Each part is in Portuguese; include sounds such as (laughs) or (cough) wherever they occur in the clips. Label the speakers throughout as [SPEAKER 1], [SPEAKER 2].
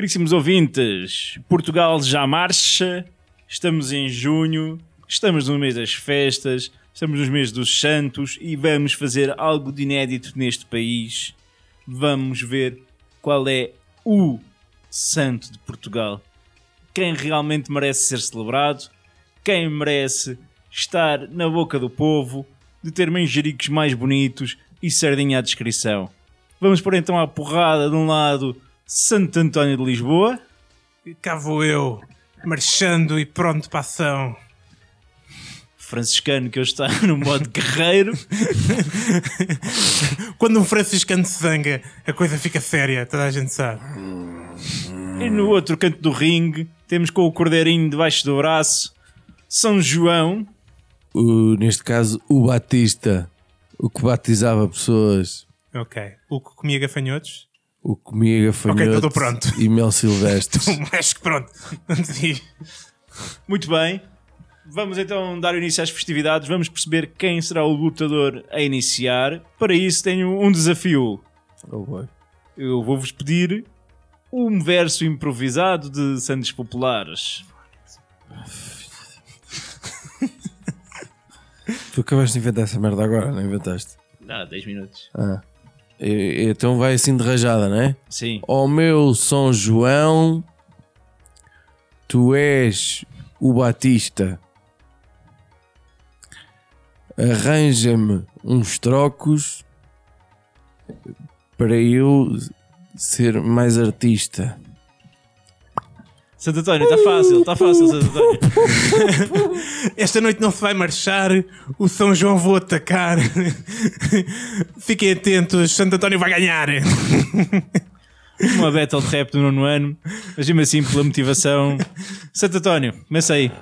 [SPEAKER 1] Caríssimos ouvintes, Portugal já marcha, estamos em junho, estamos no mês das festas, estamos nos meses dos santos e vamos fazer algo de inédito neste país. Vamos ver qual é o santo de Portugal. Quem realmente merece ser celebrado, quem merece estar na boca do povo, de ter manjericos mais bonitos e sardinha à descrição. Vamos pôr então a porrada de um lado Santo António de Lisboa.
[SPEAKER 2] Cá vou eu, marchando e pronto para a ação.
[SPEAKER 1] Franciscano que hoje está no modo guerreiro. (laughs)
[SPEAKER 2] Quando um franciscano se zanga, a coisa fica séria, toda a gente sabe.
[SPEAKER 1] E no outro canto do ringue temos com o cordeirinho debaixo do braço São João.
[SPEAKER 3] O- neste caso, o Batista, o que batizava pessoas,
[SPEAKER 2] Ok. O que comia gafanhotos?
[SPEAKER 3] o que comia gafanhoto
[SPEAKER 2] Ok, tudo pronto.
[SPEAKER 3] e mel silvestre. (laughs)
[SPEAKER 2] Acho que pronto.
[SPEAKER 1] Muito bem. Vamos então dar início às festividades. Vamos perceber quem será o lutador a iniciar. Para isso tenho um desafio.
[SPEAKER 3] Oh, boy.
[SPEAKER 1] Eu vou-vos pedir um verso improvisado de Santos Populares. (laughs)
[SPEAKER 3] Tu acabaste de inventar essa merda agora, não inventaste?
[SPEAKER 1] Dá 10 minutos.
[SPEAKER 3] Ah. E- então vai assim de rajada, não é?
[SPEAKER 1] Sim.
[SPEAKER 3] Ó meu São João, tu és o Batista. Arranja-me uns trocos para eu ser mais artista.
[SPEAKER 1] Santo António, está fácil, está fácil, Santo António. (laughs)
[SPEAKER 2] Esta noite não se vai marchar, o São João vou atacar. Fiquem atentos, Santo António vai ganhar.
[SPEAKER 1] Uma battle de rap do nono ano. Mas mesmo assim, pela motivação. Santo António, começa aí.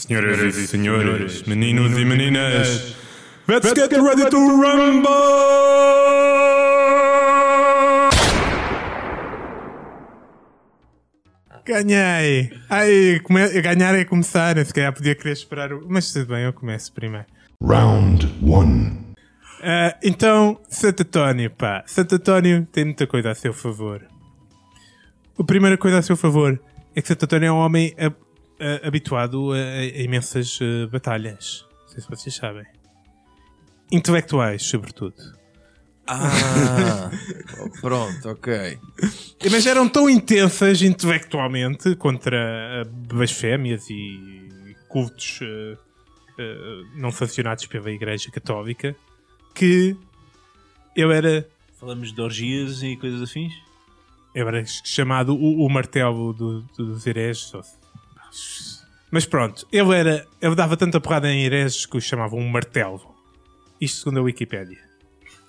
[SPEAKER 2] Senhoras e senhores, meninos e meninas, let's get ready to rumble! Ganhei! Ai, come... ganhar é começar, se calhar podia querer esperar, o- mas tudo bem, eu começo primeiro.
[SPEAKER 4] Round one.
[SPEAKER 2] Ah, então, Santo António, pá. Santo António tem muita coisa a seu favor. A primeira coisa a seu favor é que Santo António é um homem a- habituado a, a imensas eh, batalhas. Não sei se vocês sabem. Intelectuais, sobretudo.
[SPEAKER 3] Ah, (laughs) pronto, ok.
[SPEAKER 2] Mas eram tão intensas intelectualmente contra eh, blasfémias e cultos eh, eh, não sancionados pela Igreja Católica que eu era
[SPEAKER 1] Falamos de orgias e coisas afins.
[SPEAKER 2] Eu era chamado o, o martelo do- do- dos hereges. ou- Mas pronto, ele era. Ele dava tanta porrada em hereges que o chamavam um martelo. Isto segundo a Wikipédia.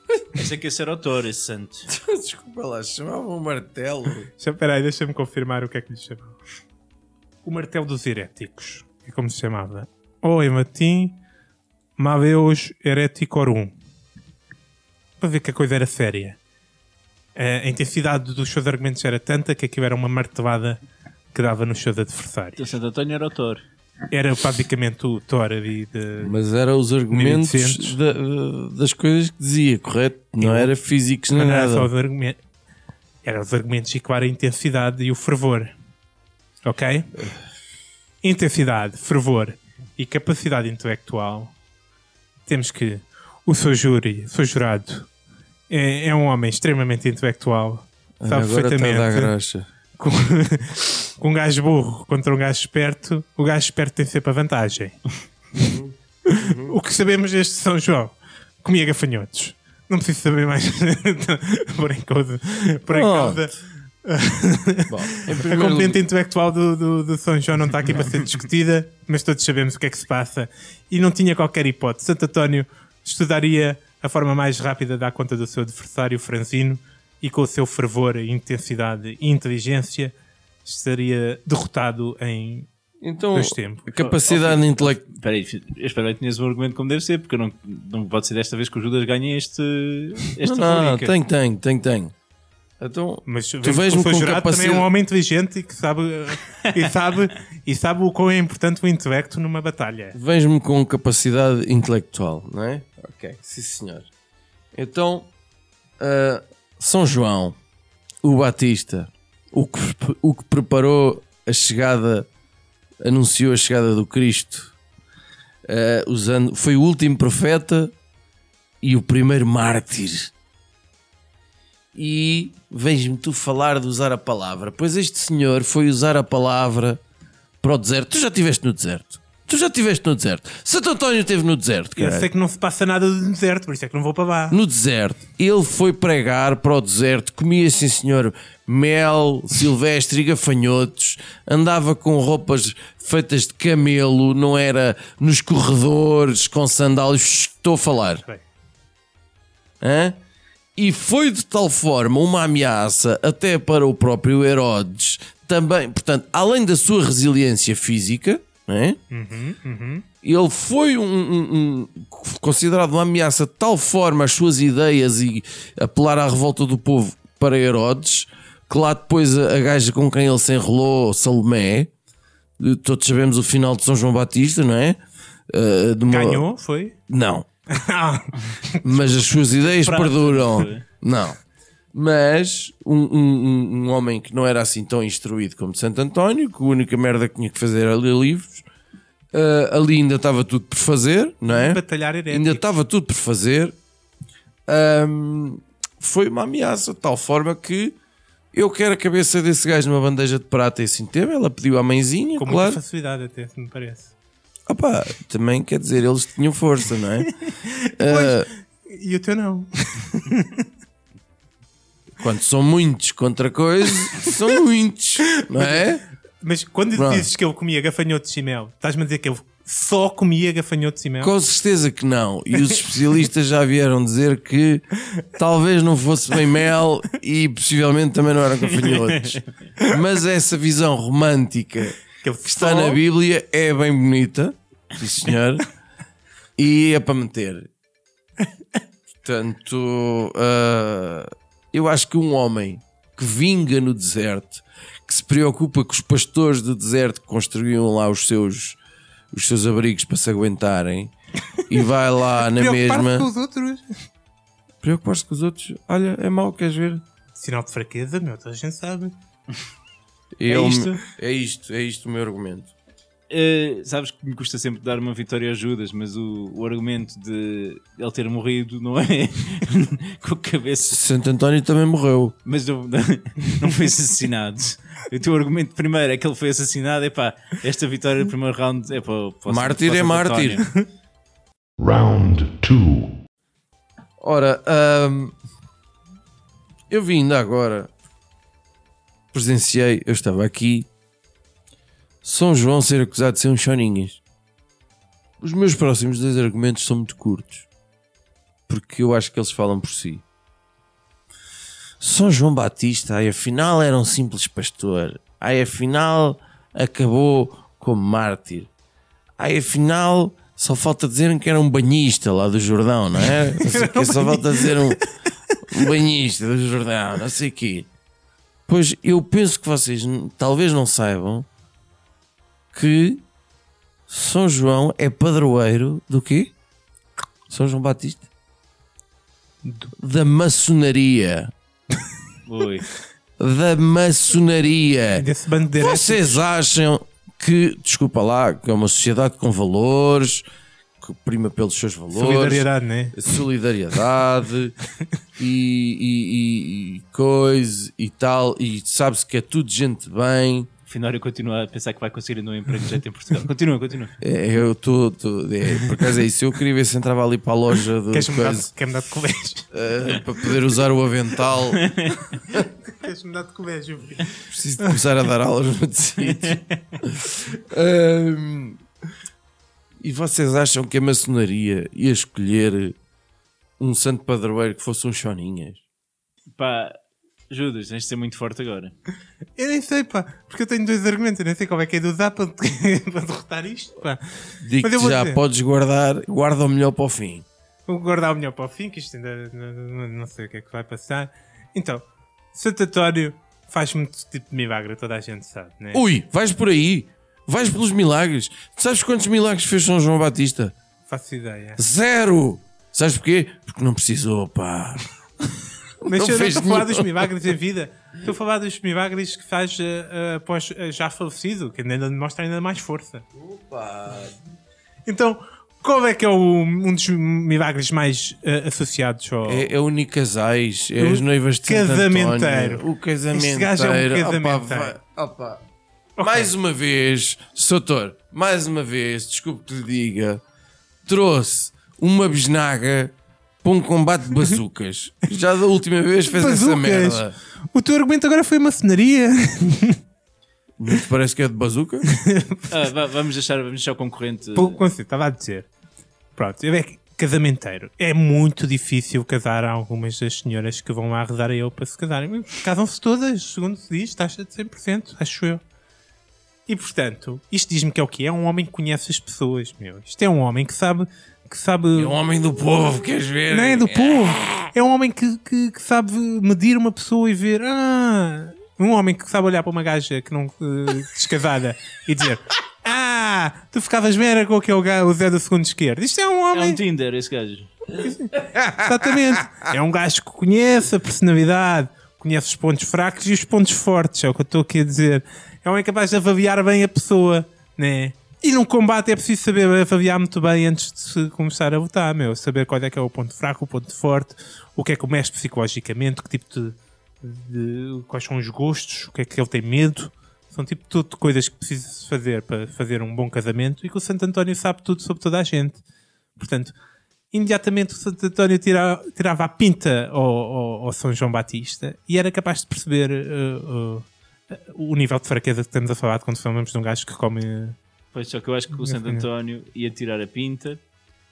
[SPEAKER 2] (laughs)
[SPEAKER 1] É que esse era autor, esse santo. (laughs)
[SPEAKER 3] Desculpa lá, chamavam um martelo.
[SPEAKER 2] Espera aí, deixa-me confirmar o que é que lhe chamavam. O martelo dos heréticos. É como se chamava. Ou em latim, Maveus Hereticorum. Para ver que a coisa era séria. A intensidade dos seus argumentos era tanta que aquilo era uma martelada que dava nos seus adversários.
[SPEAKER 1] Então Santo António era autor.
[SPEAKER 2] Era basicamente o Thor ali de.
[SPEAKER 3] Mas eram os argumentos
[SPEAKER 2] 1800.
[SPEAKER 3] da- das coisas que dizia, correto? Não era físicos nem
[SPEAKER 2] Não era só
[SPEAKER 3] nada.
[SPEAKER 2] os argumentos. Eram os argumentos e claro a intensidade e o fervor. Ok? Intensidade, fervor e capacidade intelectual. Temos que o seu júri, o seu jurado, é, é um homem extremamente intelectual. Sabe
[SPEAKER 3] Agora está a dar
[SPEAKER 2] perfeitamente. Com, (laughs) com um gajo burro contra um gajo esperto, o gajo esperto tem sempre a vantagem. (laughs) o que sabemos deste São João? Comia gafanhotos. Não preciso saber mais. (laughs) por em causa. Por em causa.
[SPEAKER 3] Bom,
[SPEAKER 2] A componente intelectual do, do, do São João não está aqui para ser discutida, mas todos sabemos o que é que se passa. E não tinha qualquer hipótese. Santo António estudaria a forma mais rápida de dar conta do seu adversário, Franzino, e com o seu fervor, intensidade e inteligência, estaria derrotado em
[SPEAKER 3] Então,
[SPEAKER 2] Dois tempos.
[SPEAKER 3] a capacidade intelectual.
[SPEAKER 1] Espera aí, eu espero que tenhas o argumento como deve ser, porque não, não pode ser desta vez que o Judas ganhe este, esta
[SPEAKER 3] Não, não, tenho, tenho, tenho, tenho. Então,
[SPEAKER 2] Mas
[SPEAKER 3] tu vês-me com
[SPEAKER 2] jurado também é
[SPEAKER 3] capacidade.
[SPEAKER 2] um homem inteligente e que sabe, e sabe, e sabe o quão é importante o intelecto numa batalha.
[SPEAKER 3] Vens-me com capacidade intelectual, não é? Ok, sim senhor. Então, ah, São João, o Batista, o que, o que preparou a chegada, anunciou a chegada do Cristo, ah, usando, foi o último profeta e o primeiro mártir. E vens-me tu falar de usar a palavra, pois este senhor foi usar a palavra para o deserto. Tu já estiveste no deserto. Tu já estiveste no deserto. Santo António esteve no deserto,
[SPEAKER 2] Eu
[SPEAKER 3] cara.
[SPEAKER 2] sei que não se passa nada do deserto, por isso é que não vou para lá.
[SPEAKER 3] No deserto. Ele foi pregar para o deserto, comia, sim senhor, mel silvestre e gafanhotos, andava com roupas feitas de camelo, não era nos corredores com sandálios. Estou a falar. Hã? E foi de tal forma uma ameaça até para o próprio Herodes, também, portanto, além da sua resiliência física, não é? ele foi um, um- um- considerado uma ameaça de tal forma às suas ideias e apelar à revolta do povo para Herodes, que lá depois a, a gaja com quem ele se enrolou, Salomé, todos sabemos o final de São João Batista, não é? De uma-
[SPEAKER 2] Ganhou, foi?
[SPEAKER 3] Não. (laughs) Mas as suas ideias
[SPEAKER 1] Prato,
[SPEAKER 3] perduram.
[SPEAKER 1] foi.
[SPEAKER 3] Não. Mas um, um- um- um homem que não era assim tão instruído como Santo António, que a única merda que tinha que fazer era ler livros, ah, ali ainda estava tudo por fazer, não é?
[SPEAKER 2] Batalhar herético.
[SPEAKER 3] Ainda estava tudo por fazer. Ahm, foi uma ameaça, de tal forma que eu quero a cabeça desse gajo numa bandeja de prata e assim teve. Ela pediu à mãezinha,
[SPEAKER 2] Com
[SPEAKER 3] claro.
[SPEAKER 2] muita facilidade até, se me parece.
[SPEAKER 3] Opa, também quer dizer, eles tinham força, não é? (laughs) Ah,
[SPEAKER 2] E o teu não.
[SPEAKER 3] Quando são muitos contra coisa, são muitos, não é?
[SPEAKER 2] Mas quando
[SPEAKER 3] Pronto.
[SPEAKER 2] dizes que ele comia gafanhotos e mel, estás-me a dizer que ele só comia gafanhotos e mel?
[SPEAKER 3] Com certeza que não. E os especialistas já vieram dizer que talvez não fosse bem mel e possivelmente também não eram gafanhotos. Mas essa visão romântica
[SPEAKER 2] Que
[SPEAKER 3] que está na Bíblia é bem bonita, sim senhor, e é para meter. Portanto, ah, eu acho que um homem que vinga no deserto, que se preocupa com os pastores do deserto que construíam lá os seus, os seus abrigos para se aguentarem e vai lá (laughs) na
[SPEAKER 2] Preocupar-se
[SPEAKER 3] mesma.
[SPEAKER 2] com os outros.
[SPEAKER 3] Preocupar-se com os outros. Olha, é mau, queres ver?
[SPEAKER 2] Sinal de fraqueza, meu, toda a gente sabe.
[SPEAKER 3] Eu-
[SPEAKER 1] isto?
[SPEAKER 3] É isto, é isto o meu argumento.
[SPEAKER 1] Eh, sabes que me custa sempre dar uma vitória a Judas, mas o, o argumento de ele ter morrido não é (laughs) com a cabeça,
[SPEAKER 3] Santo António também morreu.
[SPEAKER 1] mas não, não foi assassinado. O teu argumento primeiro é que ele foi assassinado. É pá, esta vitória do primeiro round é para,
[SPEAKER 3] Mártir é mártir.
[SPEAKER 4] Round two.
[SPEAKER 3] Ora, ahm, eu vim ainda agora, presenciei, eu estava aqui, São João ser acusado de ser um choninhas. Os meus próximos dois argumentos são muito curtos, porque eu acho que eles falam por si. São João Batista, ai, afinal era um simples pastor, ai, afinal acabou como mártir, ai, afinal só falta dizerem que era um banhista lá do Jordão, não é? (laughs) Não sei o quê, só falta dizer um, um banhista do Jordão, não sei o quê. Pois eu penso que vocês talvez não saibam que São João é padroeiro do quê? São João Batista? Da maçonaria.
[SPEAKER 1] Ui.
[SPEAKER 3] Da maçonaria. Vocês acham que, desculpa lá, que é uma sociedade com valores, que prima pelos seus valores,
[SPEAKER 2] Solidariedade, né?
[SPEAKER 3] solidariedade (laughs) e, e, e- e coisa e tal, e sabe-se que é tudo gente bem.
[SPEAKER 1] Finório continua a pensar que vai conseguir um emprego de jeito em Portugal. Continua, continua.
[SPEAKER 3] É, eu estou, é, por acaso é isso. Eu queria ver se entrava ali para a loja do
[SPEAKER 2] Queres-me dar,
[SPEAKER 3] coisa,
[SPEAKER 2] quer-me dar de colégio?
[SPEAKER 3] eh, para poder usar o avental. (laughs)
[SPEAKER 2] Queres-me dar de colégio?
[SPEAKER 3] Preciso de começar a dar aulas no sítio. Ahm, e vocês acham que a maçonaria ia escolher um santo padroeiro que fosse um choninhas?
[SPEAKER 1] Pá, Judas, tens de ser muito forte agora.
[SPEAKER 2] Eu nem sei, pá, porque eu tenho dois argumentos, eu nem sei qual é que é de usar para, (laughs) para derrotar isto, pá.
[SPEAKER 3] Digo-te
[SPEAKER 2] vou
[SPEAKER 3] já,
[SPEAKER 2] dizer.
[SPEAKER 3] podes guardar, guarda o melhor para o fim.
[SPEAKER 2] Vou guardar o melhor para o fim, que isto ainda não, não- sei o que é que vai passar. Então, Santo António faz muito tipo de milagre, toda a gente sabe, né?
[SPEAKER 3] Ui, vais por aí. Vais pelos milagres. Tu sabes quantos milagres fez São João Batista?
[SPEAKER 2] Faço ideia.
[SPEAKER 3] Zero! Sabes porquê? Porque não precisou, pá.
[SPEAKER 2] Mas
[SPEAKER 3] Não
[SPEAKER 2] eu não estou a falar dos milagres da vida. Estou a falar dos milagres que faz eh, eh, após eh, já falecido, que ainda mostra ainda mais força. Então, qual é que é o- um dos milagres mais eh, associados ao.
[SPEAKER 3] É, é unir casais, é
[SPEAKER 2] O
[SPEAKER 3] as noivas de
[SPEAKER 2] casamenteiro.
[SPEAKER 3] O casamenteiro.
[SPEAKER 2] Este gajo é um
[SPEAKER 3] Opa,
[SPEAKER 2] casamenteiro.
[SPEAKER 3] vai- opa. Mais uma vez, Soutor, mais uma vez, desculpe que lhe diga, trouxe uma bisnaga para um combate de bazucas. Já da última vez fez essa merda.
[SPEAKER 2] O teu argumento agora foi maçonaria.
[SPEAKER 3] Te parece que é de bazuca?
[SPEAKER 1] Ah, va- vamos, deixar, vamos deixar o concorrente.
[SPEAKER 2] Você estava a dizer. Pronto, é que casamenteiro. É muito difícil casar algumas das senhoras que vão lá rezar a ele para se casarem. Casam-se todas, segundo se diz, taxa de 100%, acho eu. E portanto, isto diz-me que é o quê? É um homem que conhece as pessoas, meu. Isto é um homem que sabe. Que sabe
[SPEAKER 3] É um homem do povo, queres ver?
[SPEAKER 2] não é do povo. É um homem que, que, que sabe medir uma pessoa e ver. Ah, um homem que sabe olhar para uma gaja que não eh, descasada e dizer: Ah, tu ficavas bem era com aquele gajo, o Zé do segundo esquerdo. Isto é um
[SPEAKER 1] É
[SPEAKER 2] homem.
[SPEAKER 1] um Tinder, esse gajo.
[SPEAKER 2] Exatamente. É um gajo que conhece a personalidade, conhece os pontos fracos e os pontos fortes. É o que eu estou aqui a dizer. É um homem capaz de avaliar bem a pessoa, né? E num combate é preciso saber avaliar muito bem antes de se começar a lutar, meu. Saber qual é que é o ponto fraco, o ponto forte, o que é que o mexe psicologicamente, que tipo de, de- quais são os gostos, o que é que ele tem medo. São tipo tudo coisas que precisa fazer para fazer um bom casamento e que o Santo António sabe tudo sobre toda a gente. Portanto, imediatamente o Santo António tira- tirava a pinta ao, ao- ao São João Batista e era capaz de perceber uh, uh, o nível de fraqueza que estamos a falar quando falamos de um gajo que come.
[SPEAKER 1] Pois, só que eu acho que o Santo António ia tirar a pinta,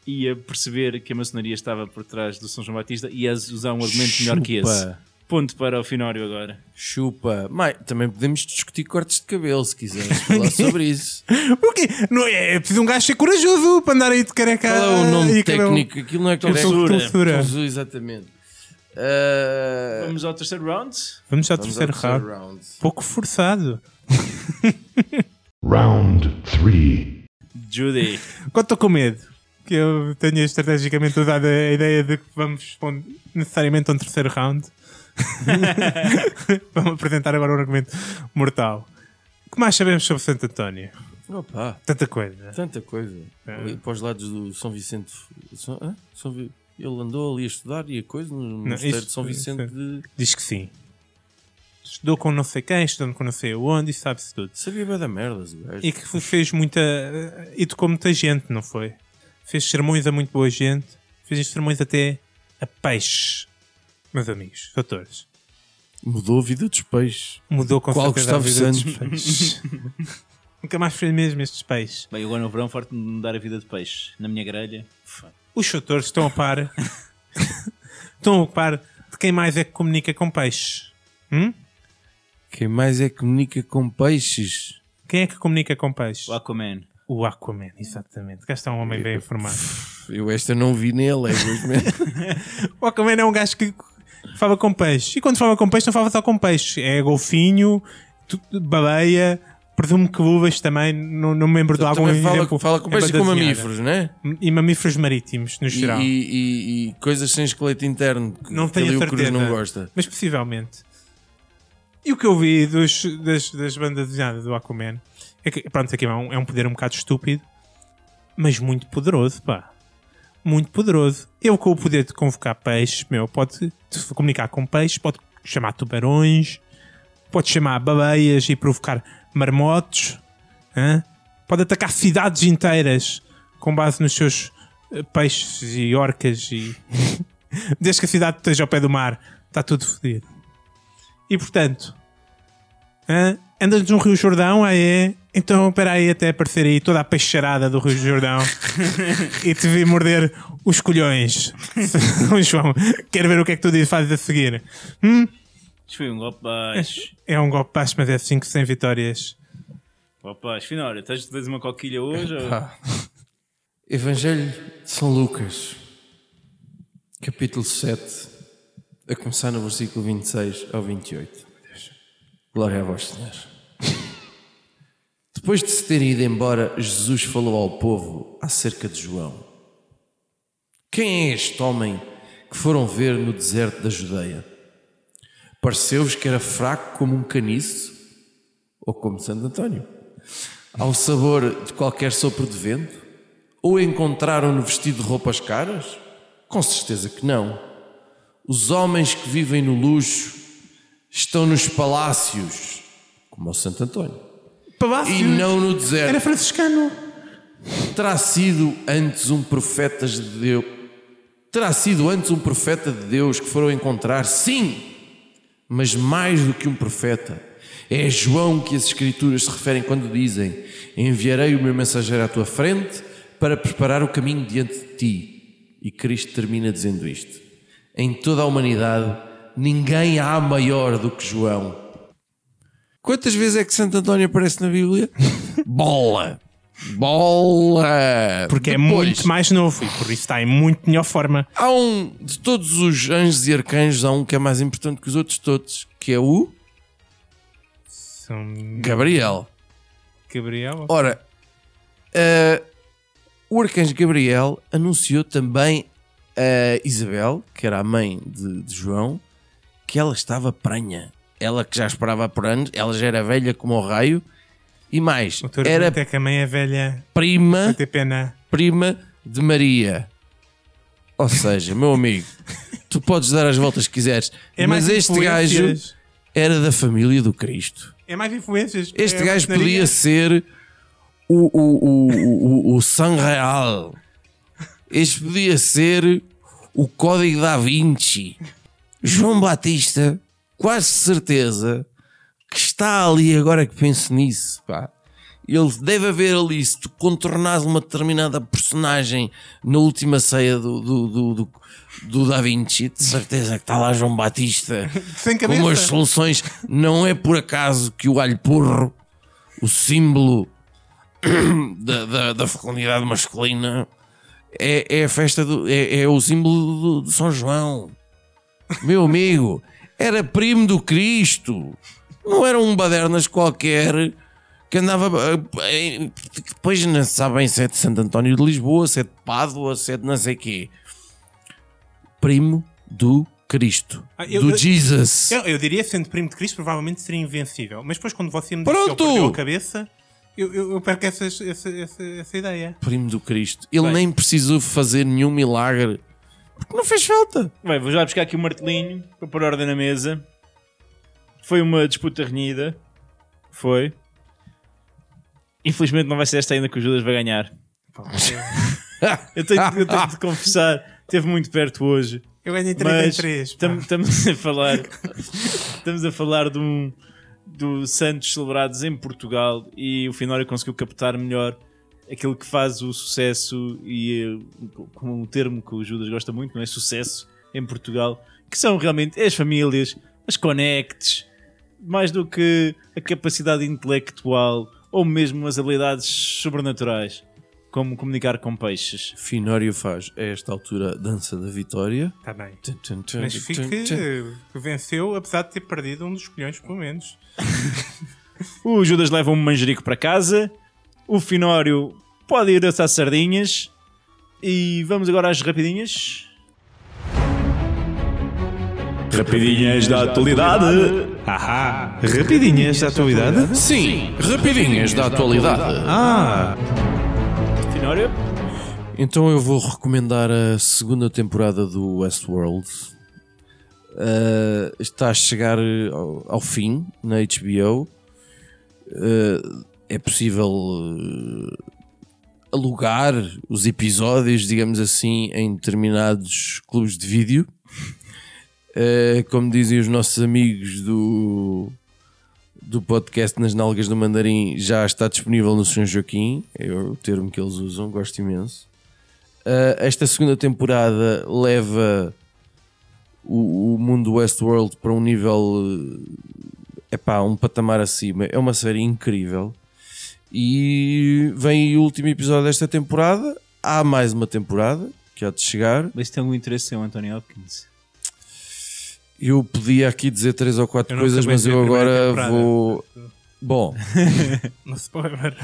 [SPEAKER 1] ia perceber que a maçonaria estava por trás do São João Batista e ia usar um argumento melhor que esse.
[SPEAKER 3] Chupa.
[SPEAKER 1] Ponto para o Finório agora.
[SPEAKER 3] Chupa. Mai, também podemos discutir cortes de cabelo se quiseres falar (laughs) sobre isso.
[SPEAKER 2] O quê? Não é, é preciso um gajo ser corajoso para andar aí de careca.
[SPEAKER 3] Qual é o nome técnico? Aquilo não é.
[SPEAKER 1] Tonsura,
[SPEAKER 3] exatamente. Ah,
[SPEAKER 1] Vamos ao terceiro round.
[SPEAKER 2] Vamos ao
[SPEAKER 3] vamos
[SPEAKER 2] terceiro
[SPEAKER 3] ao terceiro
[SPEAKER 2] round.
[SPEAKER 3] round.
[SPEAKER 2] Pouco forçado. (laughs) (laughs)
[SPEAKER 4] Round 3.
[SPEAKER 1] Judy.
[SPEAKER 2] Quando estou com medo, que eu tenha estrategicamente usado a ideia de que vamos necessariamente a um terceiro round. (laughs) vamos apresentar agora um argumento mortal. O que mais sabemos sobre Santo António?
[SPEAKER 3] Opa,
[SPEAKER 2] Tanta coisa.
[SPEAKER 3] tanta coisa.
[SPEAKER 2] É.
[SPEAKER 3] Para os lados do São Vicente. São, hã? São ele andou ali a estudar e a coisa no mosteiro de São Vicente de.
[SPEAKER 2] Diz que sim. Estudou com não sei quem, estudou com não sei onde e sabe-se tudo.
[SPEAKER 3] Sabia bem da gajo.
[SPEAKER 2] E que fez muita. educou muita gente, não foi? Fez sermões a muito boa gente. Fez sermões até a peixe. Meus amigos, doutores.
[SPEAKER 3] Mudou a vida dos peixes.
[SPEAKER 2] Mudou com
[SPEAKER 3] Qual
[SPEAKER 2] certeza a vida dos peixes. (laughs) Nunca mais foi mesmo estes peixes.
[SPEAKER 1] Bem, agora no verão farto de mudar a vida de peixe. Na minha grelha.
[SPEAKER 2] Os doutores estão a par. (laughs) estão a par de quem mais é que comunica com peixes. Hum?
[SPEAKER 3] Quem mais é que comunica com peixes?
[SPEAKER 2] Quem é que comunica com peixes?
[SPEAKER 1] O Aquaman.
[SPEAKER 2] O Aquaman, exatamente. Cá está um homem bem informado.
[SPEAKER 3] Eu esta não vi nele, é mesmo. (laughs)
[SPEAKER 2] O Aquaman é um gajo que fala com peixe. E quando fala com peixe, não fala só com peixe. É golfinho, baleia, presumo que luvas também. Não, não me lembro de algum
[SPEAKER 3] fala,
[SPEAKER 2] exemplo.
[SPEAKER 3] fala com peixes e com mamíferos, não é?
[SPEAKER 2] E mamíferos marítimos, no
[SPEAKER 3] E,
[SPEAKER 2] geral.
[SPEAKER 3] e- e- e coisas sem esqueleto interno que
[SPEAKER 2] Não
[SPEAKER 3] que
[SPEAKER 2] tenho
[SPEAKER 3] ali
[SPEAKER 2] a
[SPEAKER 3] o Cruz
[SPEAKER 2] certeza.
[SPEAKER 3] não gosta.
[SPEAKER 2] Mas possivelmente. E o que eu vi dos, das, das bandas desenhadas do Aquaman é que, pronto, aqui é um, é um poder um bocado estúpido, mas muito poderoso, pá. Muito poderoso. Ele com o poder de convocar peixes, meu, pode comunicar com peixes, pode chamar tubarões, pode chamar baleias e provocar marmotos, hã? pode atacar cidades inteiras com base nos seus eh, peixes e orcas e (laughs) desde que a cidade esteja ao pé do mar, está tudo fodido. E portanto, hã? andas no Rio Jordão, aí é. Então, espera aí até aparecer aí toda a peixarada do Rio Jordão (laughs) e te vi morder os colhões. (laughs) João, quero ver o que é que tu dizes, fazes a seguir. Hum?
[SPEAKER 1] Isto foi um golpe baixo.
[SPEAKER 2] É um golpe baixo, mas é 5 sem vitórias.
[SPEAKER 1] golpe baixo. Finório, tens tens uma coquilha hoje?
[SPEAKER 3] Evangelho de São Lucas, capítulo 7, a começar no versículo 26 ao 28. Glória a vós, Senhor. Depois de se terem ido embora, Jesus falou ao povo acerca de João. Quem é este homem que foram ver no deserto da Judeia? Pareceu-vos que era fraco como um caniço ou como Santo António? Ao sabor de qualquer sopro de vento? Ou encontraram-no vestido de roupas caras? Com certeza que não. Os homens que vivem no luxo estão nos palácios, como o Santo António,
[SPEAKER 2] Palácios.
[SPEAKER 3] e não no deserto.
[SPEAKER 2] Era franciscano.
[SPEAKER 3] Terá sido antes um profeta de Deus. Terá sido antes um profeta de Deus que foram encontrar, sim, mas mais do que um profeta. É João que as Escrituras se referem quando dizem: Enviarei o meu mensageiro à tua frente para preparar o caminho diante de ti. E Cristo termina dizendo isto: Em toda a humanidade, ninguém há maior do que João. Quantas vezes é que Santo António aparece na Bíblia? (laughs) Bola! Bola!
[SPEAKER 2] Porque é
[SPEAKER 3] Depois,
[SPEAKER 2] muito mais novo e por isso está em muito melhor forma.
[SPEAKER 3] Há um, de todos os anjos e arcanjos, há um que é mais importante que os outros todos, que é o
[SPEAKER 2] São
[SPEAKER 3] Gabriel.
[SPEAKER 2] Gabriel.
[SPEAKER 3] Ora, eh, o arcanjo Gabriel anunciou também a Isabel, que era a mãe de, de João, que ela estava pranha. Ela que já esperava por anos, ela já era velha como o raio, e mais,
[SPEAKER 2] O
[SPEAKER 3] era
[SPEAKER 2] é que a mãe é velha.
[SPEAKER 3] prima prima de Maria. Ou seja, meu amigo, tu podes dar as voltas que quiseres,
[SPEAKER 2] É
[SPEAKER 3] mas este gajo era da família do Cristo.
[SPEAKER 2] É mais influências.
[SPEAKER 3] Este
[SPEAKER 2] É
[SPEAKER 3] gajo podia ser o, o, o, o, o San Real. Este podia ser o Código da Vinci. João Batista, quase certeza que está ali agora que penso nisso. Pá. Ele deve haver ali, se tu contornares uma determinada personagem na última ceia do, do, do, do, do Da Vinci, de certeza que está lá João Batista (laughs) com umas soluções. Não é por acaso que o alho porro, o símbolo (clears throat) da, da, da fecundidade masculina, é, é a festa do. É, é o símbolo do, de São João. Meu amigo, era primo do Cristo. Não era um badernas qualquer que andava. eh, Depois não se sabe bem se é de Santo António de Lisboa, se é de Pádua, se é de não sei quê. Primo do Cristo.
[SPEAKER 2] Ah, eu-
[SPEAKER 3] do
[SPEAKER 2] eu-
[SPEAKER 3] Jesus.
[SPEAKER 2] Eu, eu diria, sendo primo de Cristo, provavelmente seria invencível. Mas depois, quando você me que
[SPEAKER 3] Pronto!
[SPEAKER 2] ele perdeu a cabeça, eu, eu, eu perco essas- essa, essa, essa ideia.
[SPEAKER 3] Primo do Cristo. Ele
[SPEAKER 1] Bem.
[SPEAKER 3] nem precisou fazer nenhum milagre. Porque não fez falta.
[SPEAKER 1] Bem, vou já buscar aqui o martelinho para pôr ordem na mesa. Foi uma disputa renhida. Foi. Infelizmente não vai ser esta ainda que o Judas vai ganhar. (laughs) Eu tenho, eu tenho de confessar, esteve muito perto hoje.
[SPEAKER 2] Eu ganhei 3 em
[SPEAKER 1] Mas
[SPEAKER 2] 3.
[SPEAKER 1] tam- estamos a falar (laughs) estamos a falar de um do Santos celebrados em Portugal e o Finório conseguiu captar melhor aquilo que faz o sucesso e eh, com um termo que o Judas gosta muito, não é? Sucesso em Portugal, que são realmente as famílias, as conectes, mais do que a capacidade intelectual ou mesmo as habilidades sobrenaturais, como comunicar com peixes.
[SPEAKER 3] Finório faz, a esta altura, dança da vitória.
[SPEAKER 2] Está Tá bem.
[SPEAKER 3] Tum, tum, tum,
[SPEAKER 2] Mas
[SPEAKER 3] tum,
[SPEAKER 2] fique
[SPEAKER 3] tum.
[SPEAKER 2] eh, que venceu, apesar de ter perdido um dos colhões, pelo menos. (laughs)
[SPEAKER 1] O Judas leva um manjerico para casa. O Finório pode ir assar sardinhas. E vamos agora às rapidinhas.
[SPEAKER 5] Rapidinhas da atualidade.
[SPEAKER 2] Ahá! Rapidinhas da atualidade?
[SPEAKER 3] Sim, rapidinhas da atualidade.
[SPEAKER 2] Ah!
[SPEAKER 3] Então eu vou recomendar a segunda temporada do Westworld. Uh, está a chegar ao, ao fim na HBO. Uh, é possível uh, alugar os episódios, digamos assim, em determinados clubes de vídeo. Como dizem os nossos amigos do, do podcast Nas Nalgas do Mandarim, já está disponível no São Joaquim. É o termo que eles usam, gosto imenso. Uh, esta segunda temporada leva o, o mundo Westworld para um nível, é pá, um patamar acima. É uma série incrível. E vem o último episódio desta temporada. Há mais uma temporada que há de chegar.
[SPEAKER 1] Mas tem algum interesse em Anthony Hopkins?
[SPEAKER 3] Eu podia aqui dizer três ou quatro
[SPEAKER 2] Eu
[SPEAKER 3] coisas, mas eu agora vou. Bom, (laughs)
[SPEAKER 2] No spoiler.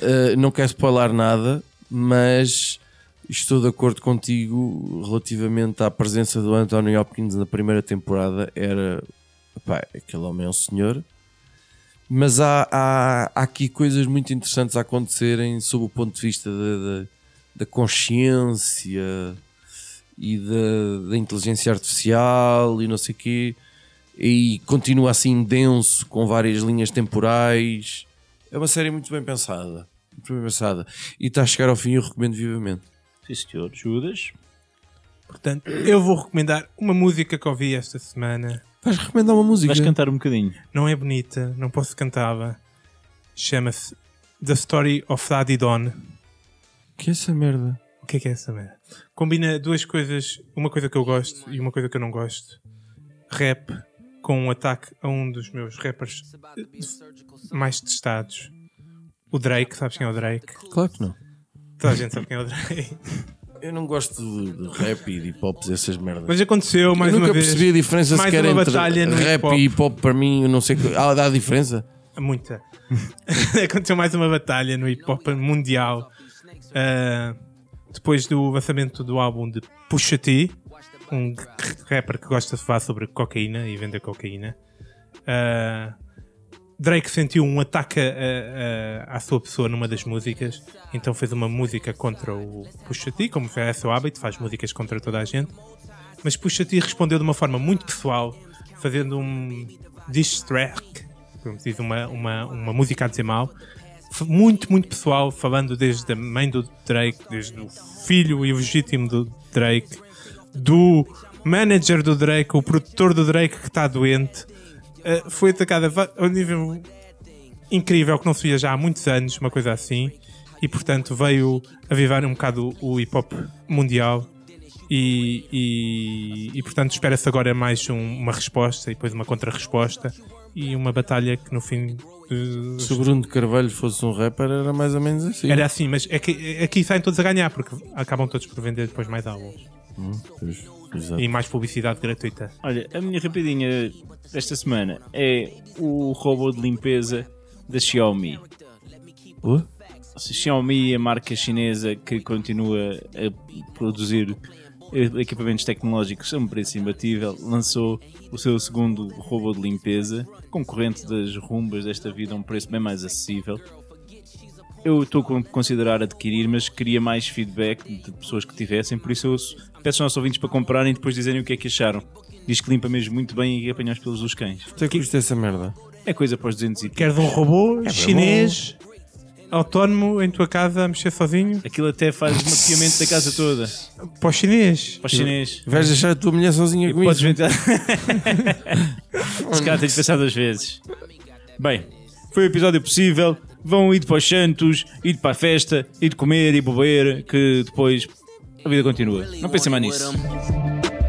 [SPEAKER 3] Uh, não quero spoiler nada, mas estou de acordo contigo relativamente à presença do Anthony Hopkins na primeira temporada. Era pá, aquele homem é um senhor, mas há, há, há aqui coisas muito interessantes a acontecerem sob o ponto de vista da, da, da consciência e da, da inteligência artificial e não sei o quê. E continua assim denso, com várias linhas temporais. É uma série muito bem pensada. Muito bem pensada. E está a chegar ao fim e eu recomendo vivamente.
[SPEAKER 1] Sim, senhor. Judas.
[SPEAKER 2] Portanto, eu vou recomendar uma música que ouvi esta semana.
[SPEAKER 3] Vais recomendar uma música?
[SPEAKER 1] Vais cantar um bocadinho.
[SPEAKER 2] Não é bonita, não posso cantá-la. Chama-se The Story of Daddy Don.
[SPEAKER 3] Que é essa merda?
[SPEAKER 2] O que é que é essa merda? Combina duas coisas, uma coisa que eu gosto e uma coisa que eu não gosto. Rap com um ataque a um dos meus rappers eh, mais testados. O Drake, sabes quem é o Drake?
[SPEAKER 3] Claro que não.
[SPEAKER 2] Toda a gente sabe quem é o Drake.
[SPEAKER 3] Eu não gosto de, de rap e de hip hop, essas merdas.
[SPEAKER 2] Mas aconteceu mais
[SPEAKER 3] eu nunca
[SPEAKER 2] uma vez.
[SPEAKER 3] percebi a diferença
[SPEAKER 2] mais
[SPEAKER 3] sequer
[SPEAKER 2] uma
[SPEAKER 3] entre
[SPEAKER 2] batalha no
[SPEAKER 3] rap
[SPEAKER 2] hip-hop.
[SPEAKER 3] e hip hop para mim. Eu não sei. Ah, dá a diferença?
[SPEAKER 2] Muita. (laughs) Aconteceu mais uma batalha no hip hop mundial ah, depois do lançamento do álbum de Pusha T, um rapper que gosta de falar sobre cocaína e vender cocaína. Ah, Drake sentiu um ataque à sua pessoa numa das músicas, então fez uma música contra o Pusha T, como é seu hábito, faz músicas contra toda a gente. Mas Pusha T respondeu de uma forma muito pessoal, fazendo um diss track, uma, uma, uma música a dizer mal, muito, muito pessoal, falando desde a mãe do Drake, desde o filho ilegítimo do Drake, do manager do Drake, o produtor do Drake que está doente. Uh, foi atacada a um nível incrível que não se via já há muitos anos, uma coisa assim, e portanto veio avivar um bocado o hip hop mundial. E, e, e, portanto espera-se agora mais um- uma resposta e depois uma contra-resposta e uma batalha que no fim eh,
[SPEAKER 3] Se o Bruno de Carvalho fosse um rapper, era mais ou menos assim.
[SPEAKER 2] era assim, mas é que aqui saem todos a ganhar porque acabam todos por vender depois mais álbuns
[SPEAKER 3] Hum, pois,
[SPEAKER 2] e mais publicidade gratuita.
[SPEAKER 1] Olha, a minha rapidinha desta semana é o robô de limpeza da Xiaomi. A Xiaomi é a marca chinesa que continua a produzir equipamentos tecnológicos a um preço imbatível, lançou o seu segundo robô de limpeza, concorrente das rumbas desta vida a um preço bem mais acessível. Eu estou a considerar adquirir, mas queria mais feedback de pessoas que tivessem, por isso eu peço aos nossos ouvintes para comprarem e depois dizerem o que é que acharam. Diz que limpa mesmo muito bem e apanha os pelos dos cães.
[SPEAKER 3] Quanto é que custa essa merda?
[SPEAKER 1] É coisa para os 200 e
[SPEAKER 2] Queres um robô chinês autónomo em tua casa a mexer sozinho?
[SPEAKER 1] Aquilo até faz o mapeamento da casa toda.
[SPEAKER 2] Para o chinês.
[SPEAKER 1] Para os chinês.
[SPEAKER 3] Vais deixar a tua mulher sozinha com
[SPEAKER 1] Podes
[SPEAKER 3] isso?
[SPEAKER 1] inventar. (laughs) Se calhar tens de pensar duas vezes. Bem, foi o episódio possível. Vão ir para os Santos, ir para a festa, ir comer e beber, que depois a vida continua. Não pensem mais nisso.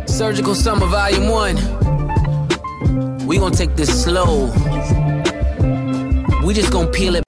[SPEAKER 6] Surgical Summer Volume 1. We gonna take this slow. We just gonna peel it